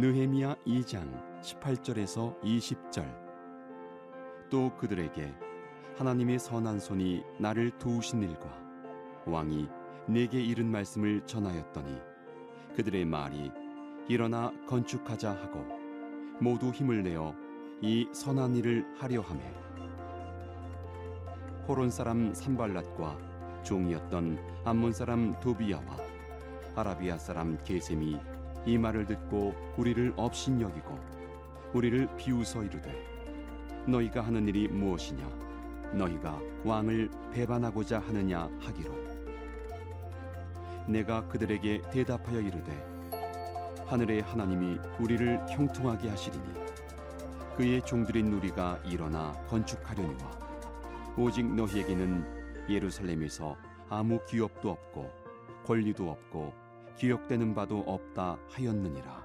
느헤미야 2장 18절에서 20절. 또 그들에게 하나님의 선한 손이 나를 도우신 일과 왕이 내게 이른 말씀을 전하였더니 그들의 말이 일어나 건축하자 하고 모두 힘을 내어 이 선한 일을 하려 하매 호론 사람 산발랏과 종이었던 암몬 사람 도비야와 아라비아 사람 게셈이 이 말을 듣고 우리를 업신여기고 우리를 비웃어 이르되 너희가 하는 일이 무엇이냐? 너희가 왕을 배반하고자 하느냐 하기로. 내가 그들에게 대답하여 이르되 하늘의 하나님이 우리를 형통하게 하시리니 그의 종들인 우리가 일어나 건축하려니와 오직 너희에게는 예루살렘에서 아무 기업도 없고 권리도 없고 기억되는 바도 없다 하였느니라.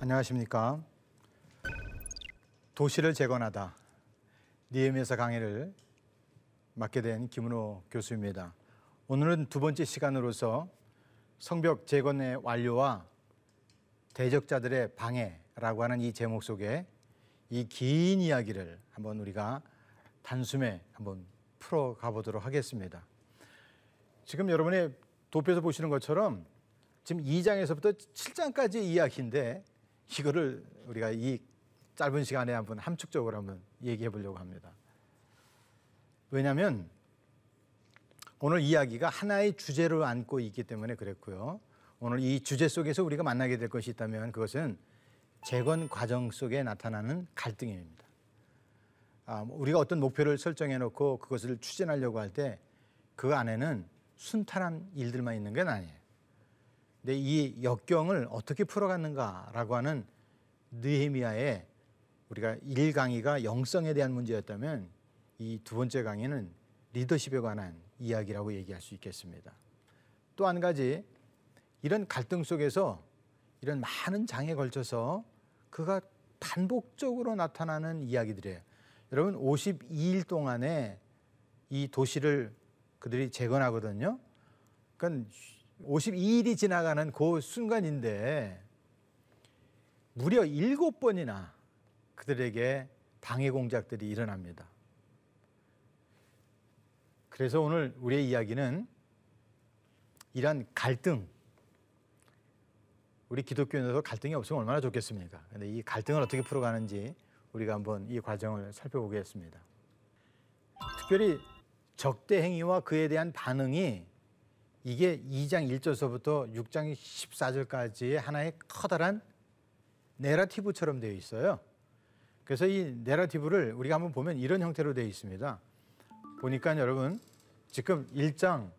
안녕하십니까. 도시를 재건하다. 니엠에서 강의를 맡게 된 김은호 교수입니다. 오늘은 두 번째 시간으로서 성벽 재건의 완료와 대적자들의 방해라고 하는 이 제목 속에 이 긴 이야기를 한번 우리가 단숨에 한번 풀어가 보도록 하겠습니다. 지금 여러분의 도표에서 보시는 것처럼 지금 2장에서부터 7장까지 이야기인데 이거를 우리가 이 짧은 시간에 한번 함축적으로 한번 얘기해 보려고 합니다. 왜냐하면 오늘 이야기가 하나의 주제를 안고 있기 때문에 그랬고요. 오늘 이 주제 속에서 우리가 만나게 될 것이 있다면 그것은 재건 과정 속에 나타나는 갈등입니다. 아, 우리가 어떤 목표를 설정해 놓고 그것을 추진하려고 할 때 그 안에는 순탄한 일들만 있는 건 아니에요. 근데 이 역경을 어떻게 풀어갔는가라고 하는 느헤미야의 우리가 1 강의가 영성에 대한 문제였다면 이 두 번째 강의는 리더십에 관한 이야기라고 얘기할 수 있겠습니다. 또 한 가지 이런 갈등 속에서 이런 많은 장에 걸쳐서 그가 반복적으로 나타나는 이야기들이에요. 여러분 52일 동안에 이 도시를 그들이 재건하거든요. 그러니까 52일이 지나가는 그 순간인데 무려 일곱 번이나 그들에게 방해 공작들이 일어납니다. 그래서 오늘 우리의 이야기는 이러한 갈등, 우리 기독교인들도 갈등이 없으면 얼마나 좋겠습니까? 근데 이 갈등을 어떻게 풀어가는지 우리가 한번 이 과정을 살펴보겠습니다. 특별히 적대 행위와 그에 대한 반응이 이게 2장 1절서부터 6장 14절까지의 하나의 커다란 내러티브처럼 되어 있어요. 그래서 이 내러티브를 우리가 한번 보면 이런 형태로 되어 있습니다. 보니까 여러분 지금 1장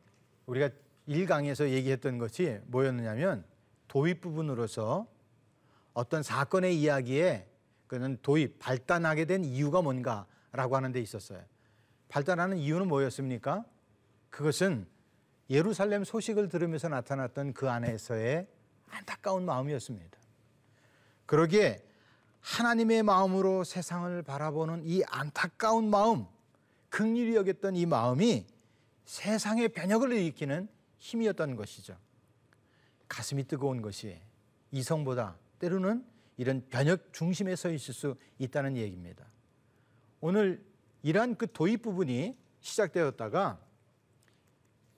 우리가 1강에서 얘기했던 것이 뭐였느냐면 도입 부분으로서 어떤 사건의 이야기에 그는 도입 발단하게 된 이유가 뭔가라고 하는 데 있었어요. 발단하는 이유는 뭐였습니까? 그것은 예루살렘 소식을 들으면서 나타났던 그 안에서의 안타까운 마음이었습니다. 그러기에 하나님의 마음으로 세상을 바라보는 이 안타까운 마음, 극률이 여겼던 이 마음이 세상의 변혁을 일으키는 힘이었던 것이죠. 가슴이 뜨거운 것이 이성보다 때로는 이런 변혁 중심에 서 있을 수 있다는 얘기입니다. 오늘 이러한 그 도입 부분이 시작되었다가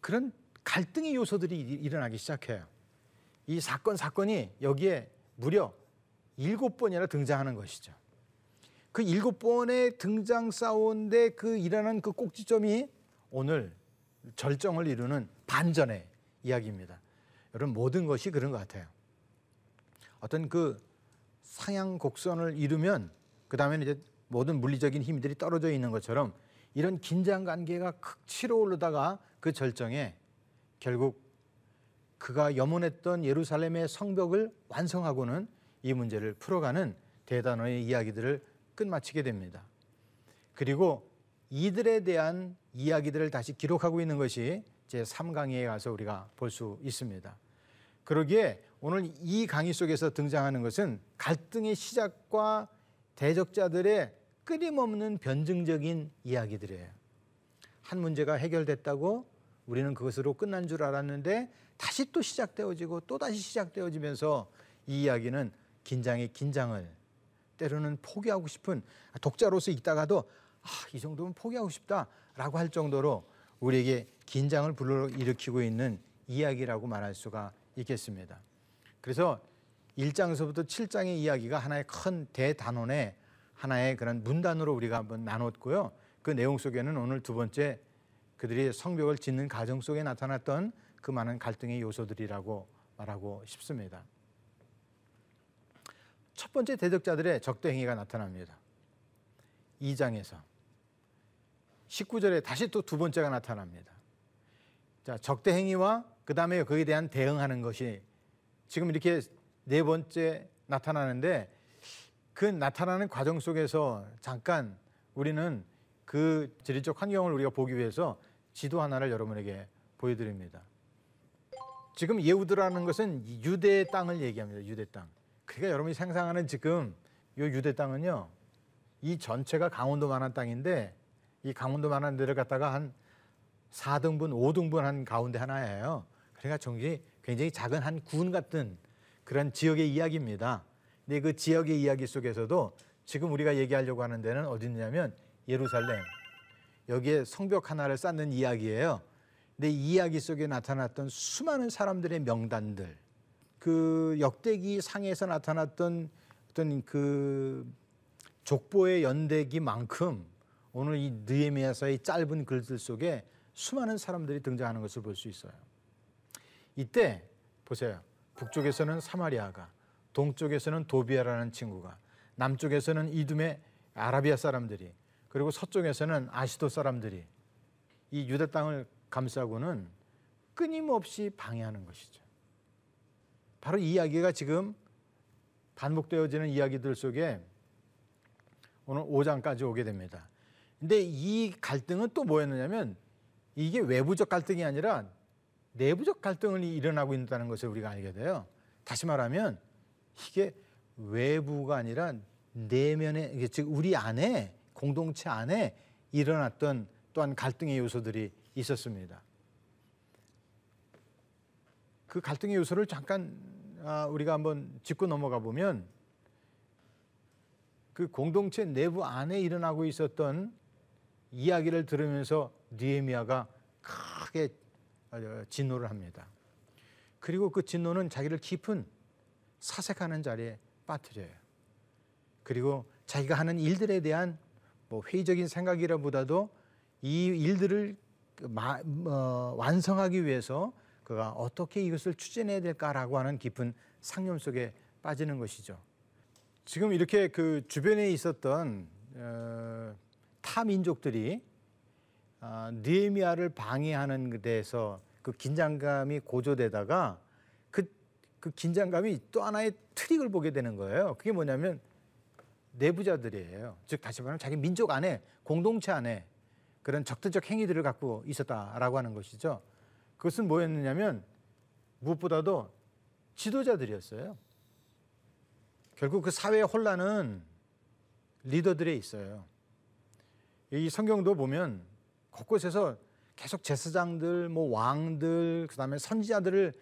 그런 갈등의 요소들이 일어나기 시작해요. 이 사건 사건이 여기에 무려 일곱 번이나 등장하는 것이죠. 그 일곱 번의 등장 싸운데 그 일어난 그 꼭지점이 오늘 절정을 이루는 반전의 이야기입니다. 여러분 모든 것이 그런 것 같아요. 어떤 그 상향 곡선을 이루면 그 다음에는 이제 모든 물리적인 힘들이 떨어져 있는 것처럼 이런 긴장 관계가 극치로 오르다가 그 절정에 결국 그가 염원했던 예루살렘의 성벽을 완성하고는 이 문제를 풀어가는 대단원의 이야기들을 끝마치게 됩니다. 그리고 이들에 대한 이야기들을 다시 기록하고 있는 것이 제 3강의에 가서 우리가 볼 수 있습니다. 그러기에 오늘 이 강의 속에서 등장하는 것은 갈등의 시작과 대적자들의 끊임없는 변증적인 이야기들이에요. 한 문제가 해결됐다고 우리는 그것으로 끝난 줄 알았는데 다시 또 시작되어지고 또 다시 시작되어지면서 이 이야기는 긴장의 긴장을 때로는 포기하고 싶은 독자로서 읽다가도 아, 이 정도면 포기하고 싶다라고 할 정도로 우리에게 긴장을 불러일으키고 있는 이야기라고 말할 수가 있겠습니다. 그래서 1장서부터 7장의 이야기가 하나의 큰 대단원의 하나의 그런 문단으로 우리가 한번 나눴고요. 그 내용 속에는 오늘 두 번째 그들이 성벽을 짓는 과정 속에 나타났던 그 많은 갈등의 요소들이라고 말하고 싶습니다. 첫 번째 대적자들의 적대 행위가 나타납니다. 2장에서 19절에 다시 또 두 번째가 나타납니다. 자, 적대 행위와 그다음에 거기에 대한 대응하는 것이 지금 이렇게 네 번째 나타나는데 그 나타나는 과정 속에서 잠깐 우리는 그 지리적 환경을 우리가 보기 위해서 지도 하나를 여러분에게 보여드립니다. 지금 예후드라는 것은 유대 땅을 얘기합니다. 유대 땅. 그러니까 여러분이 상상하는 지금 이 유대 땅은요, 이 전체가 강원도 만한 땅인데 이 강원도 만한 데를 갖다가 한 4등분, 5등분 한 가운데 하나예요. 그러니까 정말 굉장히 작은 한 군 같은 그런 지역의 이야기입니다. 근데 그 지역의 이야기 속에서도 지금 우리가 얘기하려고 하는 데는 어디냐면 예루살렘. 여기에 성벽 하나를 쌓는 이야기예요. 근데 이 이야기 속에 나타났던 수많은 사람들의 명단들, 그 역대기 상에서 나타났던 어떤 그 족보의 연대기만큼 오늘 이 느헤미야서의 짧은 글들 속에 수많은 사람들이 등장하는 것을 볼 수 있어요. 이때 보세요. 북쪽에서는 사마리아가, 동쪽에서는 도비아라는 친구가, 남쪽에서는 이둠의 아라비아 사람들이, 그리고 서쪽에서는 아시도 사람들이 이 유다 땅을 감싸고는 끊임없이 방해하는 것이죠. 바로 이 이야기가 지금 반복되어지는 이야기들 속에 오늘 5장까지 오게 됩니다. 근데 이 갈등은 또 뭐였느냐면 이게 외부적 갈등이 아니라 내부적 갈등이 일어나고 있다는 것을 우리가 알게 돼요. 다시 말하면 이게 외부가 아니라 내면에 즉 우리 안에 공동체 안에 일어났던 또한 갈등의 요소들이 있었습니다. 그 갈등의 요소를 잠깐 아, 우리가 한번 짚고 넘어가 보면 그 공동체 내부 안에 일어나고 있었던 이야기를 들으면서 니에미아가 크게 어, 진노를 합니다. 그리고 그 진노는 자기를 깊은 사색하는 자리에 빠뜨려요. 그리고 자기가 하는 일들에 대한 뭐 회의적인 생각이라보다도 이 일들을 마, 어, 완성하기 위해서 그가 어떻게 이것을 추진해야 될까라고 하는 깊은 상념 속에 빠지는 것이죠. 지금 이렇게 그 주변에 있었던 어, 타 민족들이 어, 느헤미야를 방해하는 데서 그 긴장감이 고조되다가 그, 그 긴장감이 또 하나의 트릭을 보게 되는 거예요. 그게 뭐냐면 내부자들이에요. 즉 다시 말하면 자기 민족 안에 공동체 안에 그런 적대적 행위들을 갖고 있었다라고 하는 것이죠. 그것은 뭐였느냐면 무엇보다도 지도자들이었어요. 결국 그 사회의 혼란은 리더들에 있어요. 이 성경도 보면 곳곳에서 계속 제사장들, 뭐 왕들, 그다음에 선지자들을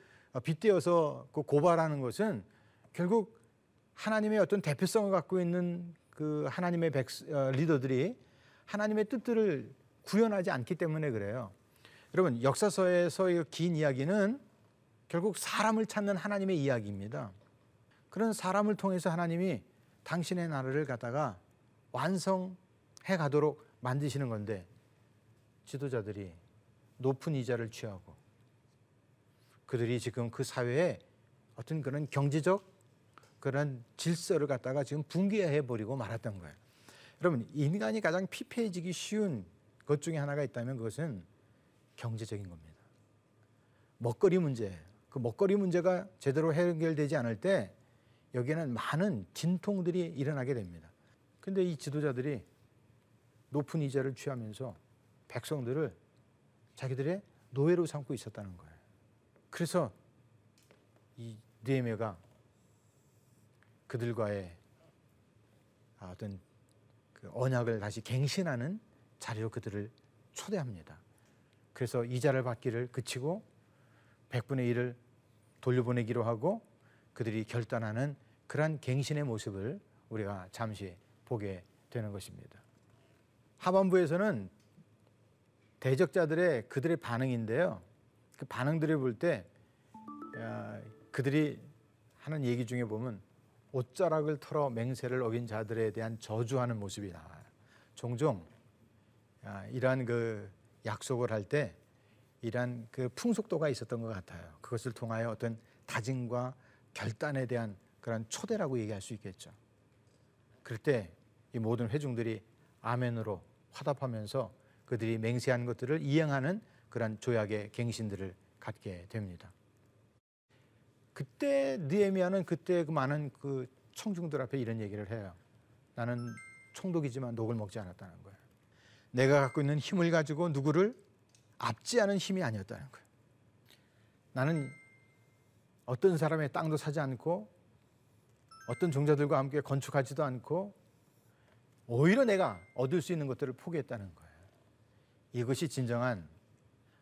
빗대어서 그 고발하는 것은 결국 하나님의 어떤 대표성을 갖고 있는 그 하나님의 백, 어, 리더들이 하나님의 뜻들을 구현하지 않기 때문에 그래요. 여러분 역사서에서의 긴 이야기는 결국 사람을 찾는 하나님의 이야기입니다. 그런 사람을 통해서 하나님이 당신의 나라를 갖다가 완성해 가도록 만드시는 건데 지도자들이 높은 이자를 취하고 그들이 지금 그 사회에 어떤 그런 경제적 그런 질서를 갖다가 지금 붕괴해 버리고 말았던 거예요. 여러분 인간이 가장 피폐해지기 쉬운 것 중에 하나가 있다면 그것은 경제적인 겁니다. 먹거리 문제. 그 먹거리 문제가 제대로 해결되지 않을 때 여기에는 많은 진통들이 일어나게 됩니다. 근데 이 지도자들이 높은 이자를 취하면서 백성들을 자기들의 노예로 삼고 있었다는 거예요. 그래서 이 느헤미야가 그들과의 어떤 그 언약을 다시 갱신하는 자리로 그들을 초대합니다. 그래서 이자를 받기를 그치고 100분의 1을 돌려보내기로 하고 그들이 결단하는 그러한 갱신의 모습을 우리가 잠시 보게 되는 것입니다. 하반부에서는 대적자들의 그들의 반응인데요. 그 반응들을 볼 때 그들이 하는 얘기 중에 보면 옷자락을 털어 맹세를 어긴 자들에 대한 저주하는 모습이 나와요. 종종 이러한 그 약속을 할 때 이러한 그 풍속도가 있었던 것 같아요. 그것을 통하여 어떤 다짐과 결단에 대한 그런 초대라고 얘기할 수 있겠죠. 그럴 때 이 모든 회중들이 아멘으로 화답하면서 그들이 맹세한 것들을 이행하는 그런 조약의 갱신들을 갖게 됩니다. 그때 느헤미야는 그때 그 많은 그 청중들 앞에 이런 얘기를 해요. 나는 총독이지만 녹을 먹지 않았다는 거예요. 내가 갖고 있는 힘을 가지고 누구를 압지하는 힘이 아니었다는 거예요. 나는 어떤 사람의 땅도 사지 않고 어떤 종자들과 함께 건축하지도 않고 오히려 내가 얻을 수 있는 것들을 포기했다는 거예요. 이것이 진정한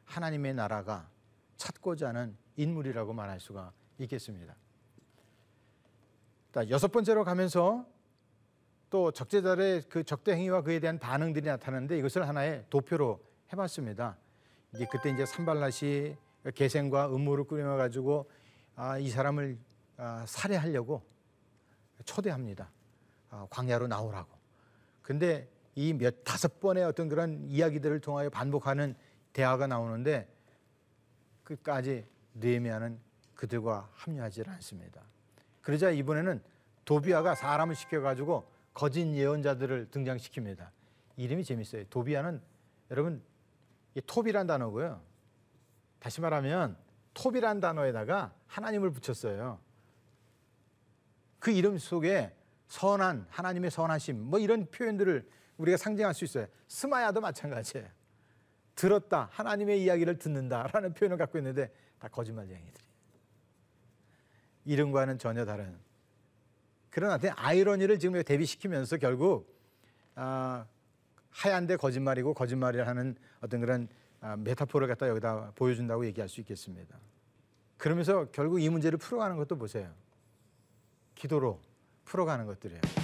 하나님의 나라가 찾고자 하는 인물이라고 말할 수가 있겠습니다. 여섯 번째로 가면서 또 적재자의 그 적대 행위와 그에 대한 반응들이 나타나는데 이것을 하나의 도표로 해봤습니다. 이제 그때 이제 산발라시 계생과 음모를 꾸며 가지고 아, 이 사람을 아, 살해하려고 초대합니다. 아, 광야로 나오라고. 근데 이 몇 다섯 번의 어떤 그런 이야기들을 통하여 반복하는 대화가 나오는데 끝까지 느헤미야는 그들과 합류하지 않습니다. 그러자 이번에는 도비아가 사람을 시켜가지고 거짓 예언자들을 등장시킵니다. 이름이 재밌어요. 도비아는 여러분 이 톱이란 단어고요. 다시 말하면 톱이란 단어에다가 하나님을 붙였어요. 그 이름 속에 선한 하나님의 선하심 뭐 이런 표현들을 우리가 상징할 수 있어요. 스마야도 마찬가지예요. 들었다 하나님의 이야기를 듣는다라는 표현을 갖고 있는데 다 거짓말쟁이들이. 이름과는 전혀 다른 그런 어떤 아이러니를 지금 대비시키면서 결국 아, 하얀데 거짓말이고 거짓말이라 하는 어떤 그런 아, 메타포를 갖다 여기다 보여준다고 얘기할 수 있겠습니다. 그러면서 결국 이 문제를 풀어가는 것도 보세요. 기도로 풀어가는 것들이에요.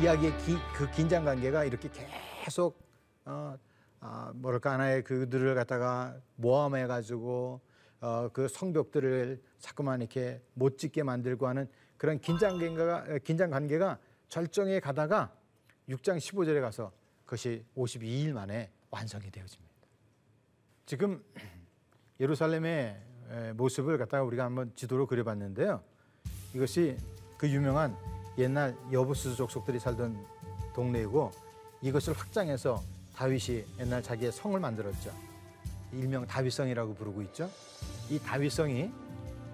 이야기의 기, 그 긴장 관계가 이렇게 계속 어, 어, 뭐랄까 하나의 그들을 갖다가 모함해 가지고 어, 그 성벽들을 자꾸만 이렇게 못 짓게 만들고 하는 그런 긴장 관계가 긴장 관계가 절정에 가다가 6장 15절에 가서 그것이 52일 만에 완성이 되어집니다. 지금 예루살렘의 모습을 갖다가 우리가 한번 지도로 그려봤는데요. 이것이 그 유명한 옛날 여부스 족속들이 살던 동네이고 이것을 확장해서 다윗이 옛날 자기의 성을 만들었죠. 일명 다윗성이라고 부르고 있죠. 이 다윗성이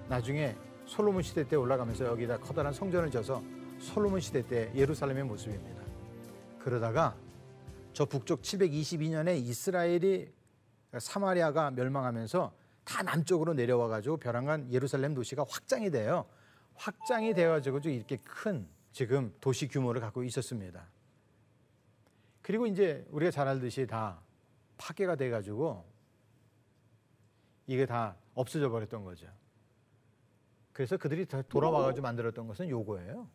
나중에 솔로몬 시대 때 올라가면서 여기다 커다란 성전을 져서 솔로몬 시대 때 예루살렘의 모습입니다. 그러다가 저 북쪽 722년에 이스라엘이 사마리아가 멸망하면서 다 남쪽으로 내려와 가지고 벼랑간 예루살렘 도시가 확장이 돼요. 확장이 되어 가지고 이렇게 큰 지금 도시 규모를 갖고 있었습니다. 그리고 이제 우리가 잘 알듯이 다 파괴가 돼 가지고 이게 다 없어져 버렸던 거죠. 그래서 그들이 돌아와 가지고 만들었던 것은 요거예요.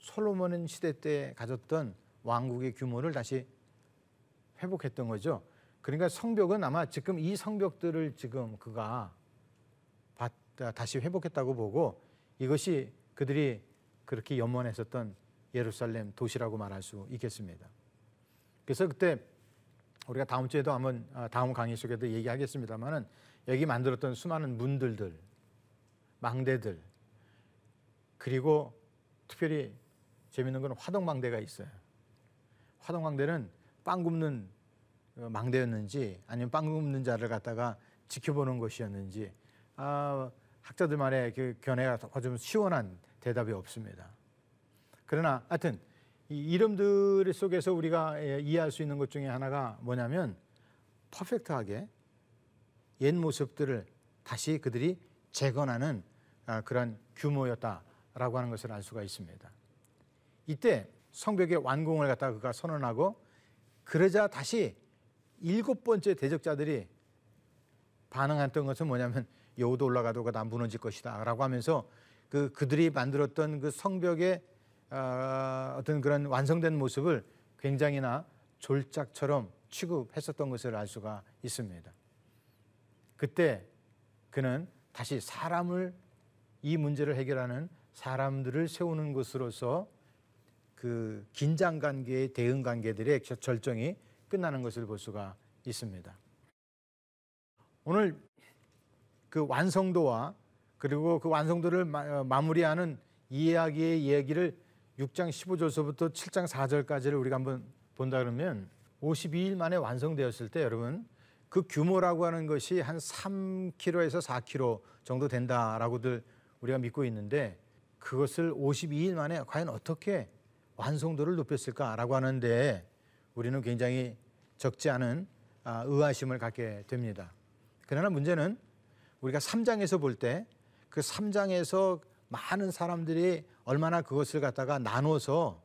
솔로몬 시대 때 가졌던 왕국의 규모를 다시 회복했던 거죠. 그러니까 성벽은 아마 지금 이 성벽들을 지금 그가 다시 회복했다고 보고 이것이 그들이 그렇게 염원했었던 예루살렘 도시라고 말할 수 있겠습니다. 그래서 그때 우리가 다음 주에도 한번 아, 다음 강의 속에도 얘기하겠습니다만은 여기 만들었던 수많은 문들들, 망대들 그리고 특별히 재밌는 건 화덕망대가 있어요. 화덕망대는 빵 굽는 어, 망대였는지 아니면 빵 굽는 자를 갖다가 지켜보는 것이었는지 아, 학자들만의 그 견해가 좀 시원한 대답이 없습니다. 그러나 하여튼 이 이름들 속에서 우리가 예, 이해할 수 있는 것 중에 하나가 뭐냐면 퍼펙트하게 옛 모습들을 다시 그들이 재건하는 아, 그런 규모였다라고 하는 것을 알 수가 있습니다. 이때 성벽의 완공을 갖다가 그가 선언하고 그러자 다시 일곱 번째 대적자들이 반응했던 것은 뭐냐면 여우도 올라가도 다 무너질 것이다 라고 하면서 그 그들이 만들었던 그 성벽의 어, 어떤 그런 완성된 모습을 굉장히나 졸작처럼 취급했었던 것을 알 수가 있습니다. 그때 그는 다시 사람을 이 문제를 해결하는 사람들을 세우는 것으로서 그 긴장 관계의 대응 관계들의 절정이 끝나는 것을 볼 수가 있습니다. 오늘 그 완성도와 그리고 그 완성도를 마, 무리하는 이야기의 이야기를 6장 15절서부터 7장 4절까지를 우리가 한번 본다 그러면 52일 만에 완성되었을 때 여러분 그 규모라고 하는 것이 한 3km에서 4km 정도 된다라고들 우리가 믿고 있는데 그것을 52일 만에 과연 어떻게 완성도를 높였을까라고 하는데 우리는 굉장히 적지 않은 아, 의아심을 갖게 됩니다. 그러나 문제는 우리가 3장에서 볼때 그 3장에서 많은 사람들이 얼마나 그것을 갖다가 나눠서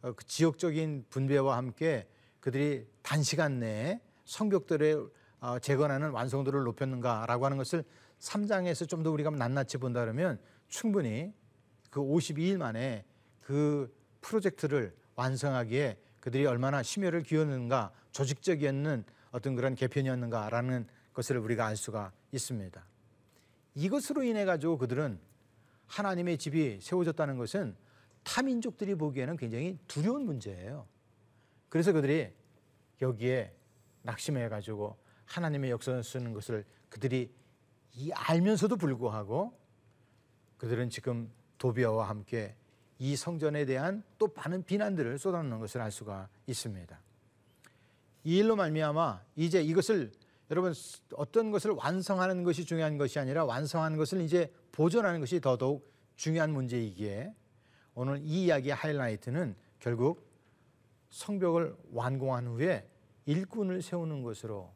어, 그 지역적인 분배와 함께 그들이 단시간 내에 성벽들의 어, 재건하는 완성도를 높였는가라고 하는 것을 3장에서 좀 더 우리가 낱낱이 본다 그러면 충분히 그 52일 만에 그 프로젝트를 완성하기에 그들이 얼마나 심혈을 기울였는가 조직적이었는 어떤 그런 개편이었는가라는 것을 우리가 알 수가 있습니다. 이것으로 인해 가지고 그들은 하나님의 집이 세워졌다는 것은 타민족들이 보기에는 굉장히 두려운 문제예요. 그래서 그들이 여기에 낙심해 가지고 하나님의 역사를 쓰는 것을 그들이 이 알면서도 불구하고 그들은 지금 도비아와 함께 이 성전에 대한 또 많은 비난들을 쏟아놓는 것을 알 수가 있습니다. 이 일로 말미암아 이제 이것을 여러분 어떤 것을 완성하는 것이 중요한 것이 아니라 완성하는 것을 이제 보존하는 것이 더더욱 중요한 문제이기에 오늘 이 이야기의 하이라이트는 결국 성벽을 완공한 후에 일꾼을 세우는 것으로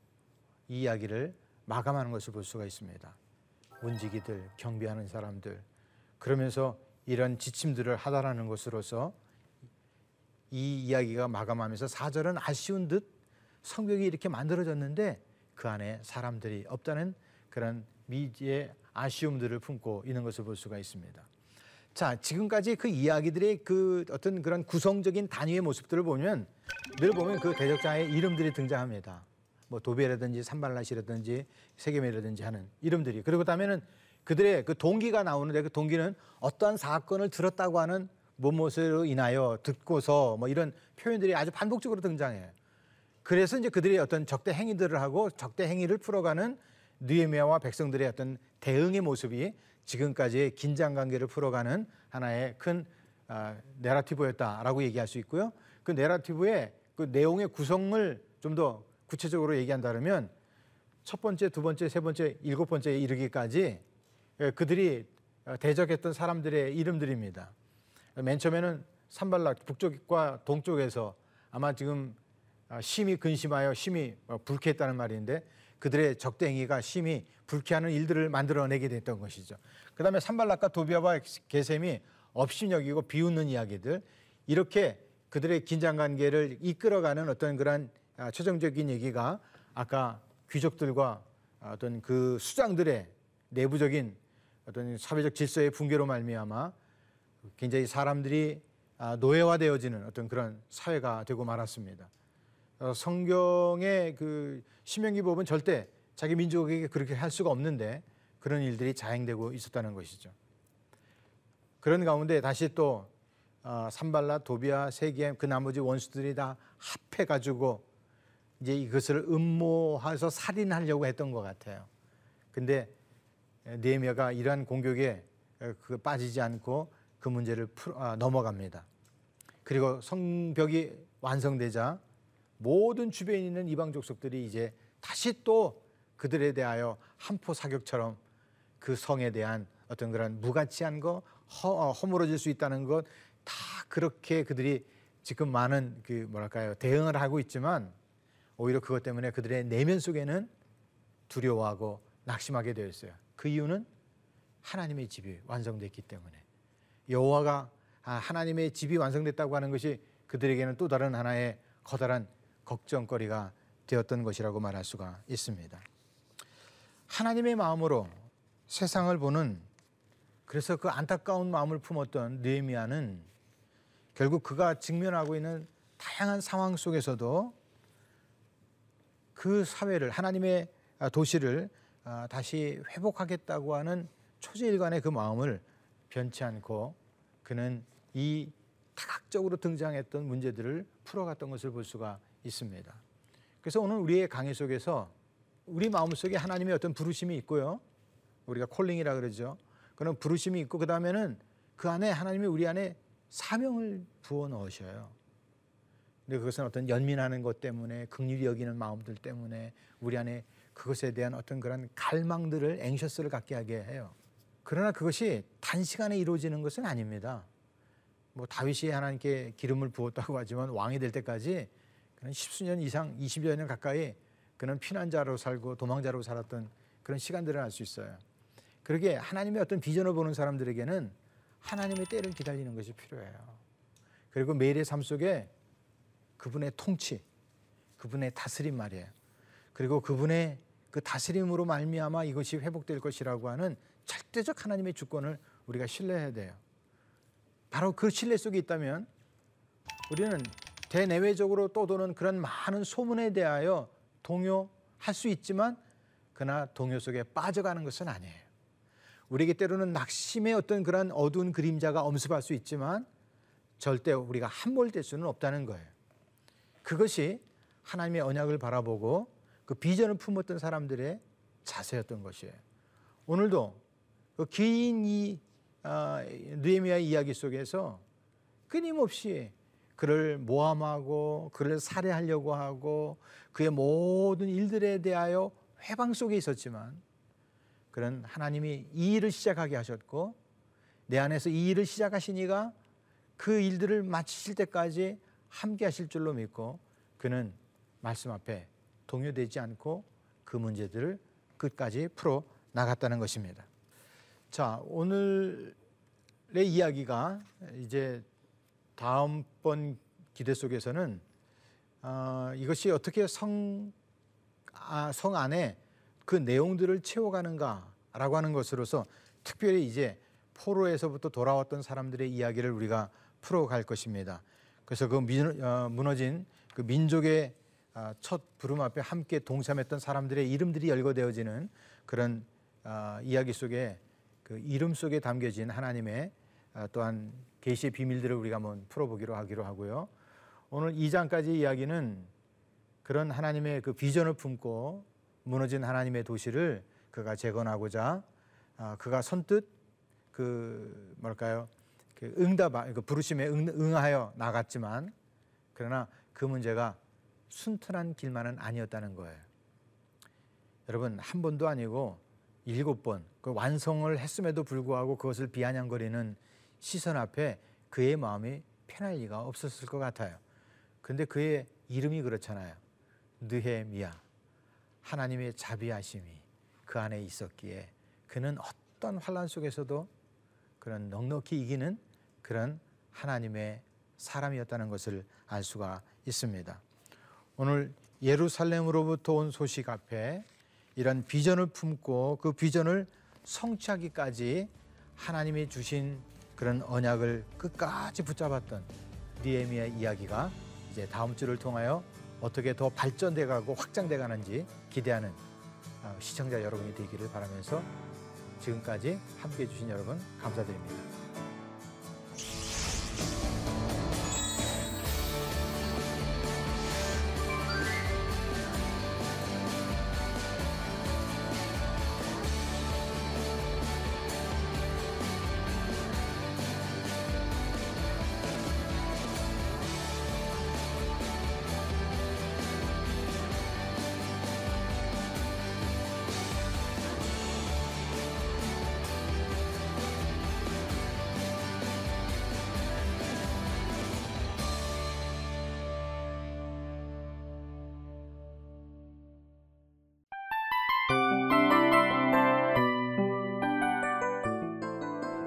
이 이야기를 마감하는 것을 볼 수가 있습니다. 문지기들, 경비하는 사람들 그러면서 이런 지침들을 하다라는 것으로서 이 이야기가 마감하면서 사절은 아쉬운 듯 성벽이 이렇게 만들어졌는데 그 안에 사람들이 없다는 그런 미지의 아쉬움들을 품고 있는 것을 볼 수가 있습니다. 자, 지금까지 그 이야기들의 그 어떤 그런 구성적인 단위의 모습들을 보면 늘 보면 그 대적자의 이름들이 등장합니다. 뭐 도베라든지 산발라시라든지 세겜이라든지 하는 이름들이 그리고 그다음에는 그들의 그 동기가 나오는데 그 동기는 어떠한 사건을 들었다고 하는 무엇으로 인하여 듣고서 뭐 이런 표현들이 아주 반복적으로 등장해요. 그래서 이제 그들이 어떤 적대 행위들을 하고 적대 행위를 풀어가는 느헤미야와 백성들의 어떤 대응의 모습이 지금까지의 긴장 관계를 풀어가는 하나의 큰 아, 내러티브였다라고 얘기할 수 있고요. 그 내러티브의 그 내용의 구성을 좀 더 구체적으로 얘기한다면 첫 번째, 두 번째, 세 번째, 일곱 번째에 이르기까지 예, 그들이 대적했던 사람들의 이름들입니다. 맨 처음에는 산발락 북쪽과 동쪽에서 아마 지금 아, 심히 근심하여 심히 어, 불쾌했다는 말인데 그들의 적대 행위가 심히 불쾌하는 일들을 만들어내게 됐던 것이죠. 그 다음에 산발락과 도비아와 게셈이 업신여기고 비웃는 이야기들 이렇게 그들의 긴장 관계를 이끌어가는 어떤 그런 아, 최종적인 얘기가 아까 귀족들과 어떤 그 수장들의 내부적인 어떤 사회적 질서의 붕괴로 말미암아 굉장히 사람들이 아, 노예화되어지는 어떤 그런 사회가 되고 말았습니다. 어, 성경의 그 신명기 법은 절대 자기 민족에게 그렇게 할 수가 없는데 그런 일들이 자행되고 있었다는 것이죠. 그런 가운데 다시 또 어, 산발라, 도비아, 세겜 그 나머지 원수들이 다 합해 가지고 이제 이것을 음모해서 살인하려고 했던 것 같아요. 근데 느헤미야가 이러한 공격에 그 빠지지 않고 그 문제를 풀, 아, 넘어갑니다. 그리고 성벽이 완성되자 모든 주변에 있는 이방 족속들이 이제 다시 또 그들에 대하여 한포 사격처럼 그 성에 대한 어떤 그런 무가치한 거 허, 어, 허물어질 수 있다는 것 다 그렇게 그들이 지금 많은 그 뭐랄까요 대응을 하고 있지만 오히려 그것 때문에 그들의 내면 속에는 두려워하고 낙심하게 되어 있어요. 그 이유는 하나님의 집이 완성됐기 때문에 여호와가 아, 하나님의 집이 완성됐다고 하는 것이 그들에게는 또 다른 하나의 커다란 걱정거리가 되었던 것이라고 말할 수가 있습니다. 하나님의 마음으로 세상을 보는 그래서 그 안타까운 마음을 품었던 느헤미야는 결국 그가 직면하고 있는 다양한 상황 속에서도 그 사회를 하나님의 도시를 아, 다시 회복하겠다고 하는 초지일관의 그 마음을 변치 않고 그는 이 다각적으로 등장했던 문제들을 풀어갔던 것을 볼 수가 있습니다. 그래서 오늘 우리의 강의 속에서 우리 마음속에 하나님의 어떤 부르심이 있고요. 우리가 콜링이라 그러죠. 그런 부르심이 있고 그 다음에는 그 안에 하나님이 우리 안에 사명을 부어 넣으셔요. 근데 그것은 어떤 연민하는 것 때문에 극률이 여기는 마음들 때문에 우리 안에 그것에 대한 어떤 그런 갈망들을 앵셔스를 갖게 하게 해요. 그러나 그것이 단시간에 이루어지는 것은 아닙니다. 뭐 다윗이 하나님께 기름을 부었다고 하지만 왕이 될 때까지 그는 십수년 이상 20여 년 가까이 그는 피난자로 살고 도망자로 살았던 그런 시간들을 알 수 있어요. 그러게 하나님의 어떤 비전을 보는 사람들에게는 하나님의 때를 기다리는 것이 필요해요. 그리고 매일의 삶 속에 그분의 통치, 그분의 다스림 말이에요. 그리고 그분의 그 다스림으로 말미암아 이것이 회복될 것이라고 하는 절대적 하나님의 주권을 우리가 신뢰해야 돼요. 바로 그 신뢰 속에 있다면 우리는 대내외적으로 떠도는 그런 많은 소문에 대하여 동요할 수 있지만 그러나 동요 속에 빠져가는 것은 아니에요. 우리에게 때로는 낙심의 어떤 그런 어두운 그림자가 엄습할 수 있지만 절대 우리가 함몰될 수는 없다는 거예요. 그것이 하나님의 언약을 바라보고 그 비전을 품었던 사람들의 자세였던 것이에요. 오늘도 그 긴이 아, 느헤미야 이야기 속에서 끊임없이 그를 모함하고 그를 살해하려고 하고 그의 모든 일들에 대하여 회방 속에 있었지만 그런 하나님이 이 일을 시작하게 하셨고 내 안에서 이 일을 시작하시니가 그 일들을 마치실 때까지 함께 하실 줄로 믿고 그는 말씀 앞에 동요되지 않고 그 문제들을 끝까지 풀어 나갔다는 것입니다. 자, 오늘의 이야기가 이제 다음번 기대 속에서는 어, 이것이 어떻게 성, 아, 성 안에 그 내용들을 채워가는가라고 하는 것으로서 특별히 이제 포로에서부터 돌아왔던 사람들의 이야기를 우리가 풀어갈 것입니다. 그래서 그 민, 어, 무너진 그 민족의 아, 첫 부름 앞에 함께 동참했던 사람들의 이름들이 열거되어지는 그런 아, 이야기 속에 그 이름 속에 담겨진 하나님의 아, 또한 계시의 비밀들을 우리가 한번 풀어보기로 하기로 하고요. 오늘 2장까지 이야기는 그런 하나님의 그 비전을 품고 무너진 하나님의 도시를 그가 재건하고자 아, 그가 선뜻 그 뭐랄까요 그 응답 그 부르심에 응, 하여 나갔지만 그러나 그 문제가 순탄한 길만은 아니었다는 거예요. 여러분 한 번도 아니고 일곱 번 그 완성을 했음에도 불구하고 그것을 비아냥거리는 시선 앞에 그의 마음이 편할 리가 없었을 것 같아요. 근데 그의 이름이 그렇잖아요. 느헤미야. 하나님의 자비하심이 그 안에 있었기에 그는 어떤 환란 속에서도 그런 넉넉히 이기는 그런 하나님의 사람이었다는 것을 알 수가 있습니다. 오늘 예루살렘으로부터 온 소식 앞에 이런 비전을 품고 그 비전을 성취하기까지 하나님이 주신 그런 언약을 끝까지 붙잡았던 니에미의 이야기가 이제 다음 주를 통하여 어떻게 더 발전돼 가고 확장돼 가는지 기대하는 어, 시청자 여러분이 되기를 바라면서 지금까지 함께 해주신 여러분 감사드립니다.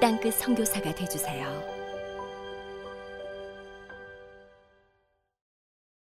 땅끝 선교사가 되주세요.